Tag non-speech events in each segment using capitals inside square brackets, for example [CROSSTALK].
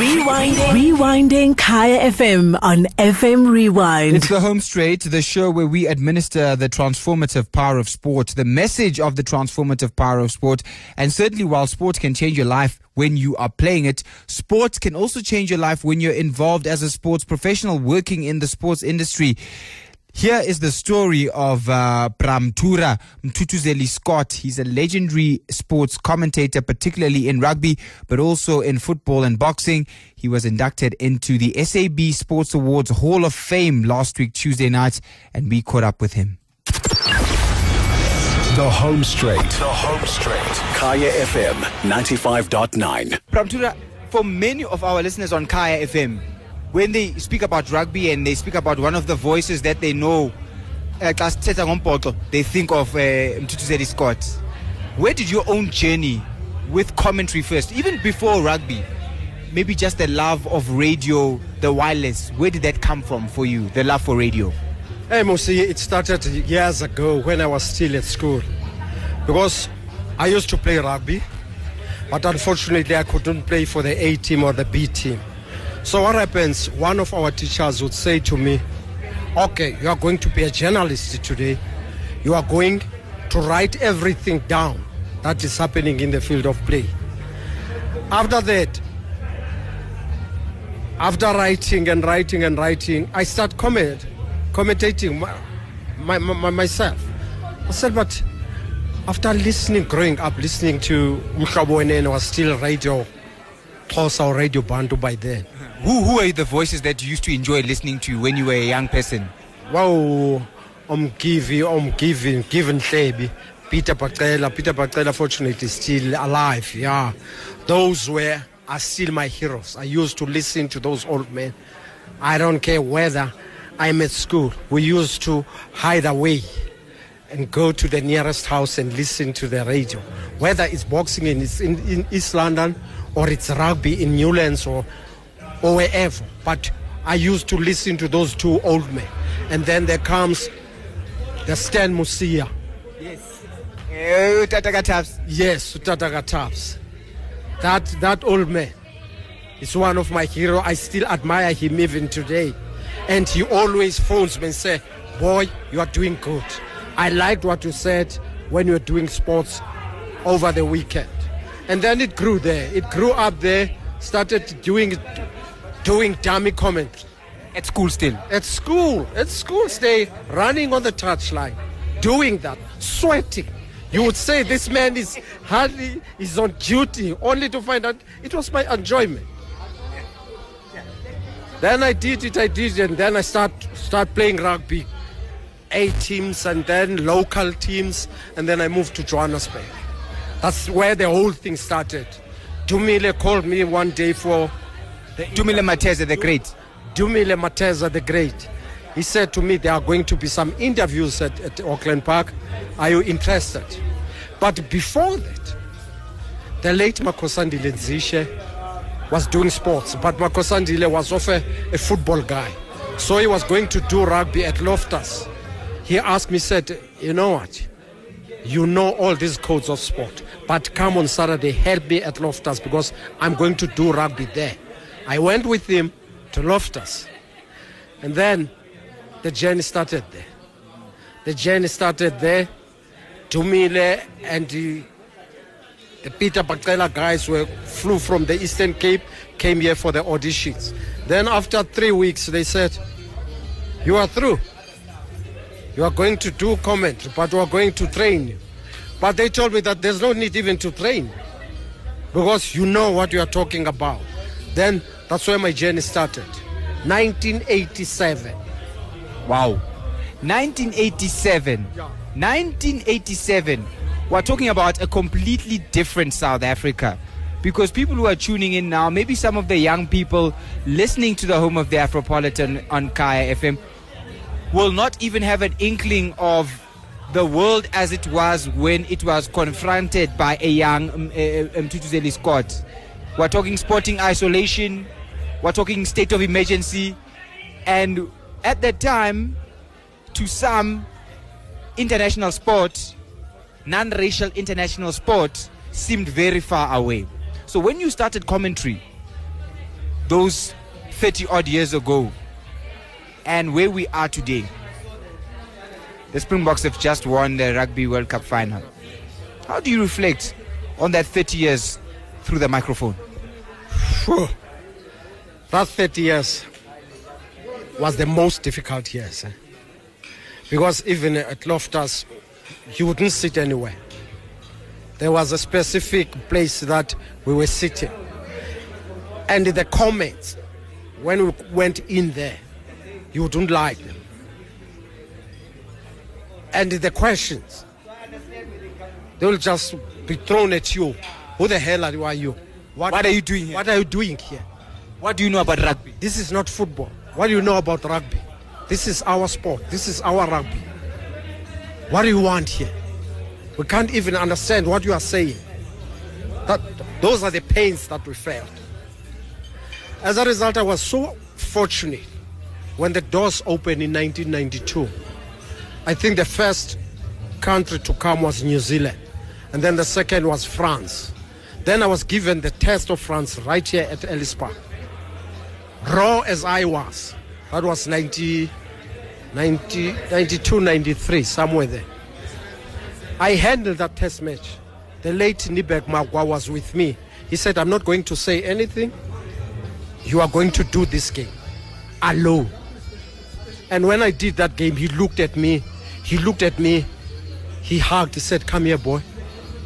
Rewinding. Rewinding Kaya FM on FM Rewind. It's the Home Straight, the show where we administer the transformative power of sport, the message of the transformative power of sport. And certainly, while sport can change your life when you are playing it, sports can also change your life when you're involved as a sports professional working in the sports industry. Here is the story of uh, Pramtura Mthuthuzeli Scott. He's a legendary sports commentator, particularly in rugby, but also in football and boxing. He was inducted into the SAB Sports Awards Hall of Fame last week, Tuesday night, and we caught up with him. The Home Straight. The Home Straight. Kaya FM 95.9. Pramtura, for many of our listeners on Kaya FM, when they speak about rugby and they speak about one of the voices that they know, uh, they think of uh, Scott. Where did your own journey with commentary first, even before rugby? Maybe just the love of radio, the wireless. Where did that come from for you, the love for radio? Hey, Musi, it started years ago when I was still at school. Because I used to play rugby, but unfortunately I couldn't play for the A team or the B team. So what happens, one of our teachers would say to me, okay, you are going to be a journalist today. You are going to write everything down that is happening in the field of play. After that, after writing and writing and writing, I start comment, commentating my, my, my, myself. I said, but after listening, growing up, listening to Mkabo and was still radio, plus our radio bantu by then. Who, who are the voices that you used to enjoy listening to when you were a young person? Wow, Umgivi, Umgivi, Given Shebi, Peter Pacella. Peter Pacella, fortunately, still alive. Yeah, those were are still my heroes. I used to listen to those old men. I don't care whether I'm at school. We used to hide away and go to the nearest house and listen to the radio, whether it's boxing in, in, in East London or it's rugby in Newlands or or wherever. But I used to listen to those two old men. And then there comes the Stan Musia. Yes. Uh, yes, Tatagatabs. That, that old man is one of my heroes. I still admire him even today. And he always phones me and say, boy, you are doing good. I liked what you said when you were doing sports over the weekend. And then it grew there. It grew up there, started doing doing dummy commentary. At school still? At school. At school, stay running on the touchline, doing that, sweating. You would say this man is hardly is on duty, only to find out it was my enjoyment. Then I did it, I did it, and then I start start playing rugby. A teams and then local teams, and then I moved to Johannesburg. That's where the whole thing started. Dumile called me one day for Dumile Mateza the Great. Dumile Mateza the Great. He said to me, there are going to be some interviews at, at Auckland Park. Are you interested? But before that, the late Makosandile Nzishe was doing sports, but Makosandile was also a football guy. So he was going to do rugby at Loftus. He asked me, said, you know what? You know all these codes of sport, but come on Saturday, help me at Loftus because I'm going to do rugby there. I went with him to Loftus. And then the journey started there. The journey started there. Dumile and the, the Peter Pacella guys were flew from the Eastern Cape, came here for the auditions. Then after three weeks, they said, you are through. You are going to do commentary, but we are going to train. But they told me that there's no need even to train because you know what you are talking about. Then that's where my journey started. 1987. Wow. 1987. Yeah. 1987. We're talking about a completely different South Africa. Because people who are tuning in now, maybe some of the young people listening to the home of the Afropolitan on Kaya FM, will not even have an inkling of the world as it was when it was confronted by a young Mthuthuzeli um, uh, Scott. We're talking sporting isolation, we're talking state of emergency, and at that time, to some, international sport, non racial international sport, seemed very far away. So when you started commentary, those 30 odd years ago and where we are today. The Springboks have just won the Rugby World Cup final. How do you reflect on that 30 years through the microphone? That 30 years was the most difficult years. eh? Because even at Loftus, you wouldn't sit anywhere. There was a specific place that we were sitting. And the comments, when we went in there, you don't like them. And the questions, they will just be thrown at you. Who the hell are you? You? What are you doing here? What are you doing here? What do you know about rugby? This is not football. What do you know about rugby? This is our sport. This is our rugby. What do you want here? We can't even understand what you are saying. That, those are the pains that we felt. As a result, I was so fortunate when the doors opened in 1992. I think the first country to come was New Zealand, and then the second was France. Then I was given the test of France right here at Ellis Park. Raw as I was, that was 90, 90, 92, 93, somewhere there. I handled that test match. The late Nibek Magwa was with me. He said, I'm not going to say anything. You are going to do this game alone. And when I did that game, he looked at me. He looked at me. He hugged. He said, Come here, boy.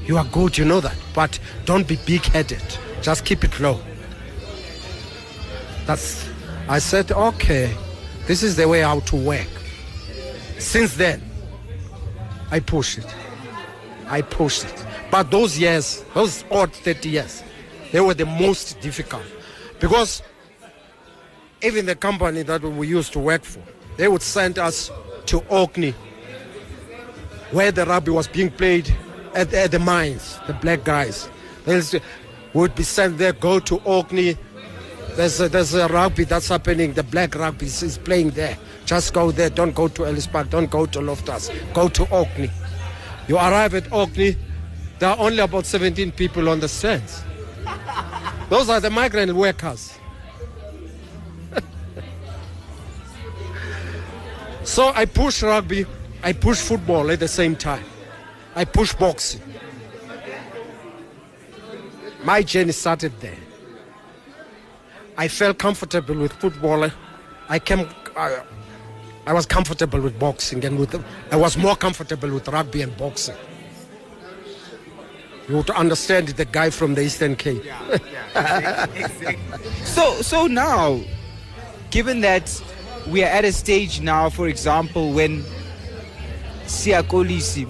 You are good, you know that. But don't be big headed. Just keep it low. That's. I said, Okay, this is the way how to work. Since then, I pushed it. I pushed it. But those years, those odd 30 years, they were the most difficult. Because even the company that we used to work for, they would send us to Orkney, where the rugby was being played at, at the mines, the black guys. They would be sent there, go to Orkney. There's a, there's a rugby that's happening, the black rugby is, is playing there. Just go there, don't go to Ellis Park, don't go to Loftus, go to Orkney. You arrive at Orkney, there are only about 17 people on the stands. Those are the migrant workers. So I push rugby, I push football at the same time. I push boxing. My journey started there. I felt comfortable with football. I came, I, I was comfortable with boxing, and with I was more comfortable with rugby and boxing. You would understand the guy from the Eastern Cape. So, so now, given that we are at a stage now, for example, when Siya Kolisi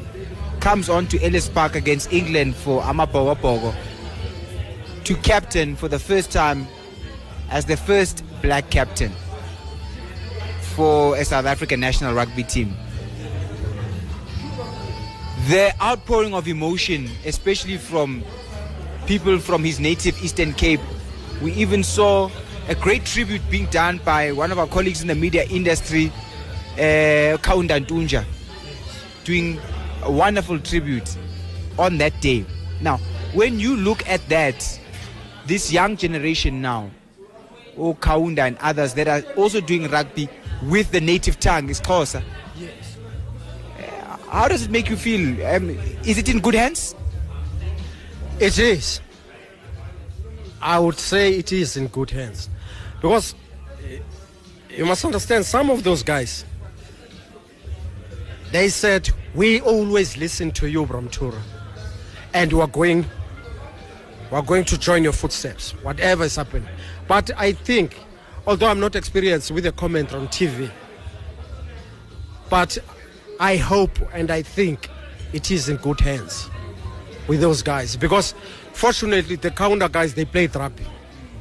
comes on to Ellis Park against England for Amabhokobhoko to captain for the first time as the first black captain for a South African national rugby team. The outpouring of emotion, especially from people from his native Eastern Cape, we even saw a great tribute being done by one of our colleagues in the media industry, uh, Kaunda Ntunja, doing a wonderful tribute on that day. Now, when you look at that, this young generation now, oh Kaunda and others that are also doing rugby with the native tongue, is Xhosa. Yes. How does it make you feel? Um, is it in good hands? It is. I would say it is in good hands. Because you must understand, some of those guys, they said, We always listen to you, Bramtura. And we are going we are going to join your footsteps, whatever is happening. But I think, although I'm not experienced with a comment on TV, but I hope and I think it is in good hands with those guys because fortunately the Kaunda guys they play rugby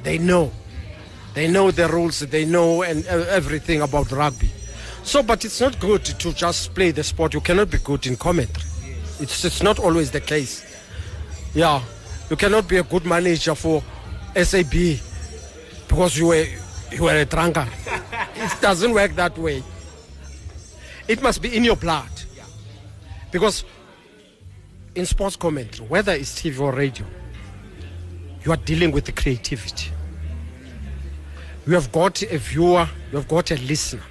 they know they know the rules they know and uh, everything about rugby. So but it's not good to just play the sport. You cannot be good in commentary. It's, it's not always the case. Yeah. You cannot be a good manager for SAB because you were you were a drunkard. [LAUGHS] It doesn't work that way. It must be in your blood. Because in sports commentary, whether it's TV or radio, you are dealing with the creativity. You have got a viewer, you have got a listener.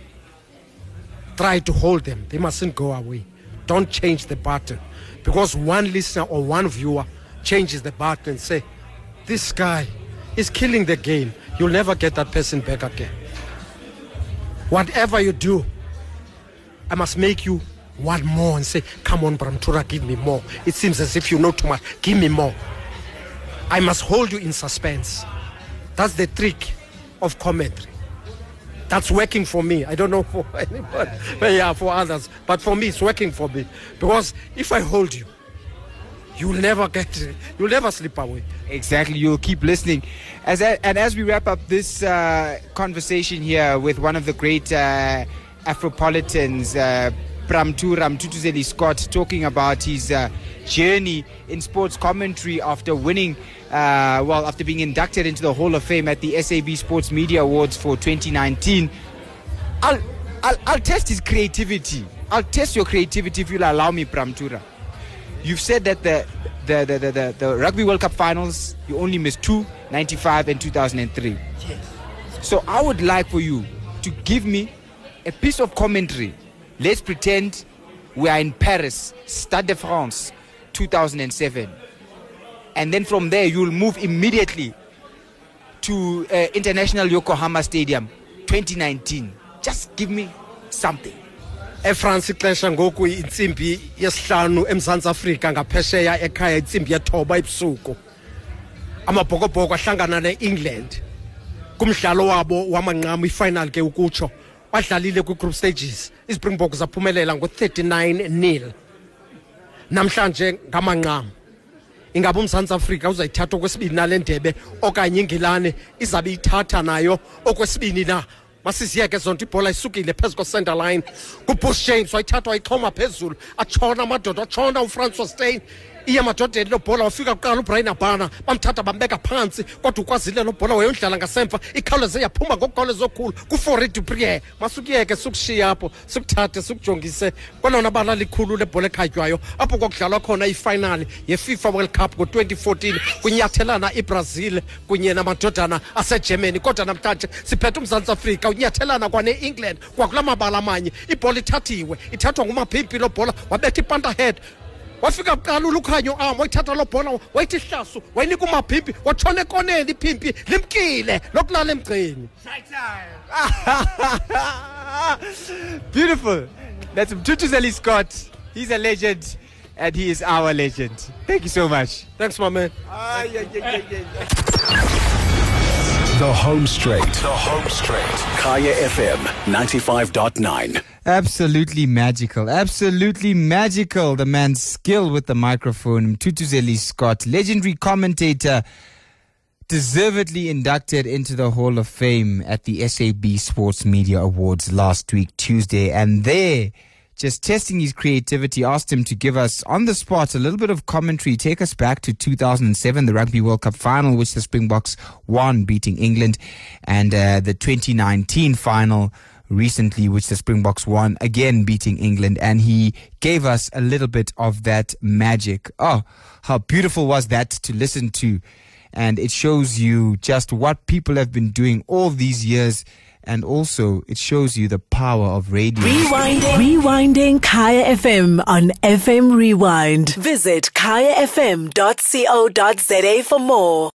Try to hold them. They mustn't go away. Don't change the button. Because one listener or one viewer changes the button and say, this guy is killing the game. You'll never get that person back again. Whatever you do, I must make you want more and say, come on, Bramtura, give me more. It seems as if you know too much. Give me more. I must hold you in suspense. That's the trick of commentary. That's working for me. I don't know [LAUGHS] for anybody, but yeah, for others. But for me, it's working for me. Because if I hold you, you'll never get, [LAUGHS] you'll never slip away. Exactly, you'll keep listening. As and as we wrap up this uh, conversation here with one of the great uh, Afropolitans, uh, Pramtura Mthuthuzeli Scott, talking about his uh, journey in sports commentary after winning, uh, well, after being inducted into the Hall of Fame at the SAB Sports Media Awards for 2019. I'll, I'll, I'll test his creativity. I'll test your creativity if you'll allow me, Pramtura. You've said that the the, the, the, the, the Rugby World Cup finals, you only missed two, 95 and 2003. Yes. So I would like for you to give me a piece of commentary. Let's pretend we are in Paris, Stade de France, 2007. And then from there, you'll move immediately to uh, International Yokohama Stadium, 2019. Just give me something. efrance ixesha ngoku intsimbi yesihlanu emzantsi afrika ngaphesheya ekhaya intsimbi yethoba ebusuku amabhokobhoko ahlangana ne-england kumdlalo wabo wamanqam ifinal ke ukutsho badlalile kwi-group stages. Ispringbok zaphumelela ngo-39 nil. Namhlanje ngamanqam ingabe umzantsi afrika uzayithatha okwesibini nale ndebe okanye ingilane izabe ithatha nayo okwesibini na? Masiziyeke zonto ibhola isukile phezu ko-center line. Kubush james wayithatha wayixhoma phezulu atshona amadoda atshona ufrancois stein iye emadodeni lo bhola wafika kuqala ubrian abana bamthatha bambeka phantsi kodwa ukwazile lo bhola wayondlala ngasemva. Ikhawuleze yaphuma ngokukhawuleza zokhulu kufori duprier masukuyeke sukushiya apho sikuthathe sikujongise. Kwanona bala likhulu lebhola ekhatywayo apho kwakudlalwa khona ifinali yefifa world cup ngo-2014 kunyathelana ibrazil kunye namadodana asegermany. Kodwa namhlanje siphethe umzantsi afrika unyathelana kwane-england kwakula mabala amanye. Ibhola ithathiwe ithathwa ngumaphimpi lo bhola wabetha ipanta head wafika kuqala ulukhanyo am wayithatha lo bhola wayithi hlasu wayinika umaphimpi watshona ekoneni iphimpi limkile lokulala emgceni [LAUGHS] Beautiful. That's Mthuthuzeli Scott. He's a legend and he is our legend. Thank you so much. thanks my man The Home Straight. The Home Straight. Kaya FM 95.9. Absolutely magical. Absolutely magical. The man's skill with the microphone. Mthuthuzeli Scott, legendary commentator, deservedly inducted into the Hall of Fame at the SAB Sports Media Awards last week, Tuesday. And there, just testing his creativity, asked him to give us on the spot a little bit of commentary, take us back to 2007, the Rugby World Cup final, which the Springboks won, beating England, and uh, the 2019 final recently, which the Springboks won, again beating England, and he gave us a little bit of that magic. Oh, how beautiful was that to listen to! And it shows you just what people have been doing all these years, and also it shows you the power of radio. Rewinding. Rewinding Kaya FM on FM Rewind. Visit kayafm.co.za for more.